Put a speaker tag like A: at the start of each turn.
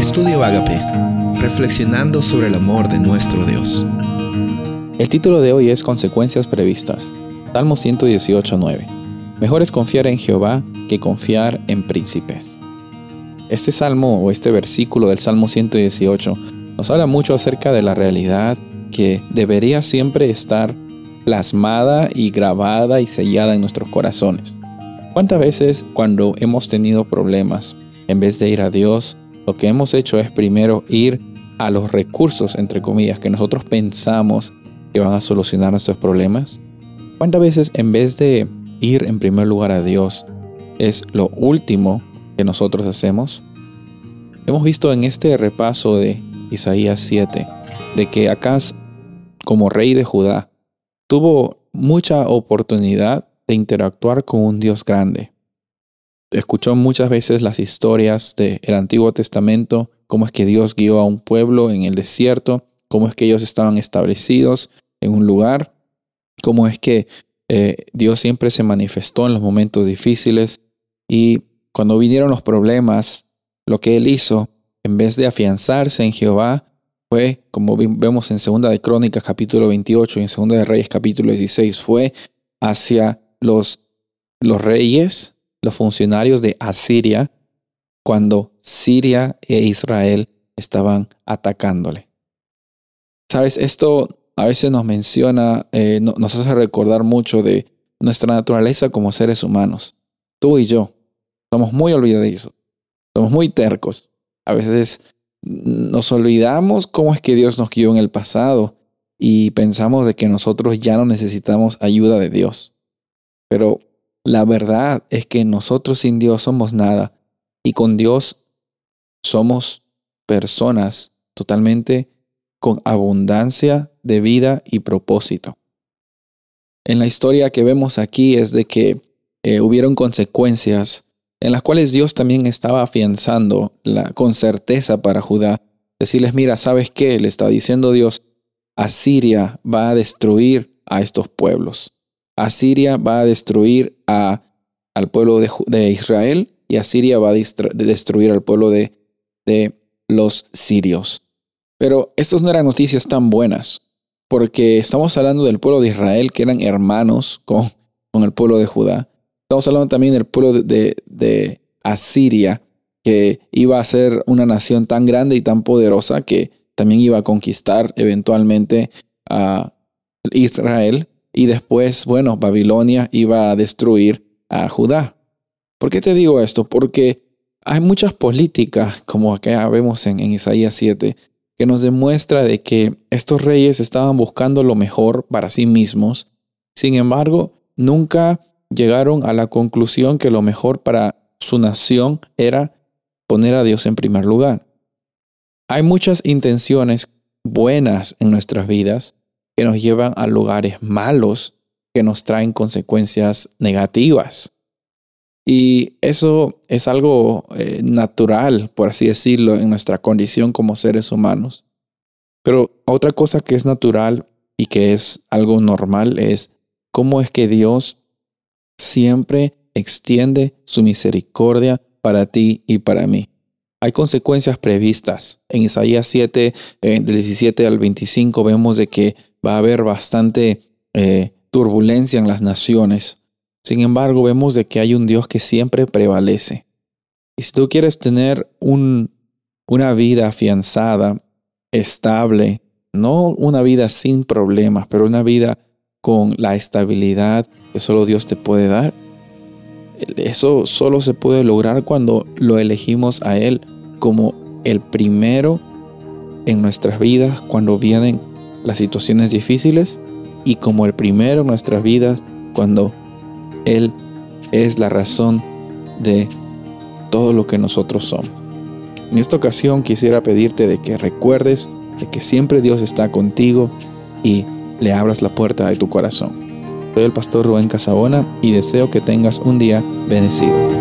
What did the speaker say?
A: Estudio Agape, reflexionando sobre el amor de nuestro Dios.
B: El título de hoy es Consecuencias previstas. Salmo 118.9. Mejor es confiar en Jehová que confiar en príncipes. Este salmo o este versículo del Salmo 118 nos habla mucho acerca de la realidad que debería siempre estar plasmada y grabada y sellada en nuestros corazones. ¿Cuántas veces cuando hemos tenido problemas, en vez de ir a Dios, lo que hemos hecho es primero ir a los recursos, entre comillas, que nosotros pensamos que van a solucionar nuestros problemas? ¿Cuántas veces en vez de ir en primer lugar a Dios, es lo último que nosotros hacemos? Hemos visto en este repaso de Isaías 7, de que Acaz, como rey de Judá, tuvo mucha oportunidad de interactuar con un Dios grande, escuchó muchas veces las historias del Antiguo Testamento, cómo es que Dios guió a un pueblo en el desierto, cómo es que ellos estaban establecidos en un lugar, cómo es que eh, Dios siempre se manifestó en los momentos difíciles. Y cuando vinieron los problemas, lo que él hizo, en vez de afianzarse en Jehová, fue, como vemos en Segunda de Crónicas capítulo 28 y en Segunda de Reyes capítulo 16, fue hacia los, los reyes los funcionarios de Asiria cuando Siria e Israel estaban atacándole. Sabes, esto a veces nos menciona, eh, nos hace recordar mucho de nuestra naturaleza como seres humanos. Tú y yo somos muy olvidadizos, somos muy tercos. A veces nos olvidamos cómo es que Dios nos guió en el pasado y pensamos de que nosotros ya no necesitamos ayuda de Dios. Pero la verdad es que nosotros sin Dios somos nada y con Dios somos personas totalmente con abundancia de vida y propósito. En la historia que vemos aquí es de que eh, hubieron consecuencias en las cuales Dios también estaba afianzando la, con certeza para Judá. Decirles, mira, ¿sabes qué? Le está diciendo Dios, Asiria va a destruir a estos pueblos. Asiria va a destruir a, al pueblo de, Israel y Asiria va a destruir al pueblo de, de los sirios. Pero estas no eran noticias tan buenas, porque estamos hablando del pueblo de Israel, que eran hermanos con, con el pueblo de Judá. Estamos hablando también del pueblo de, de, Asiria, que iba a ser una nación tan grande y tan poderosa que también iba a conquistar eventualmente a Israel y después, bueno, Babilonia iba a destruir a Judá. ¿Por qué te digo esto? Porque hay muchas políticas, como acá vemos en, en Isaías 7, que nos demuestra de que estos reyes estaban buscando lo mejor para sí mismos. Sin embargo, nunca llegaron a la conclusión que lo mejor para su nación era poner a Dios en primer lugar. Hay muchas intenciones buenas en nuestras vidas, que nos llevan a lugares malos que nos traen consecuencias negativas. Y eso es algo eh, natural, por así decirlo, en nuestra condición como seres humanos. Pero otra cosa que es natural y que es algo normal es cómo es que Dios siempre extiende su misericordia para ti y para mí. Hay consecuencias previstas. En Isaías 7, eh, del 17 al 25, vemos de que va a haber bastante eh, turbulencia en las naciones. Sin embargo, vemos de que hay un Dios que siempre prevalece. Y si tú quieres tener un, una vida afianzada, estable, no una vida sin problemas, pero una vida con la estabilidad que solo Dios te puede dar, eso solo se puede lograr cuando lo elegimos a Él como el primero en nuestras vidas cuando vienen las situaciones difíciles y como el primero en nuestras vidas cuando Él es la razón de todo lo que nosotros somos. En esta ocasión quisiera pedirte de que recuerdes de que siempre Dios está contigo y le abras la puerta de tu corazón. Soy el pastor Rubén Casabona y deseo que tengas un día bendecido.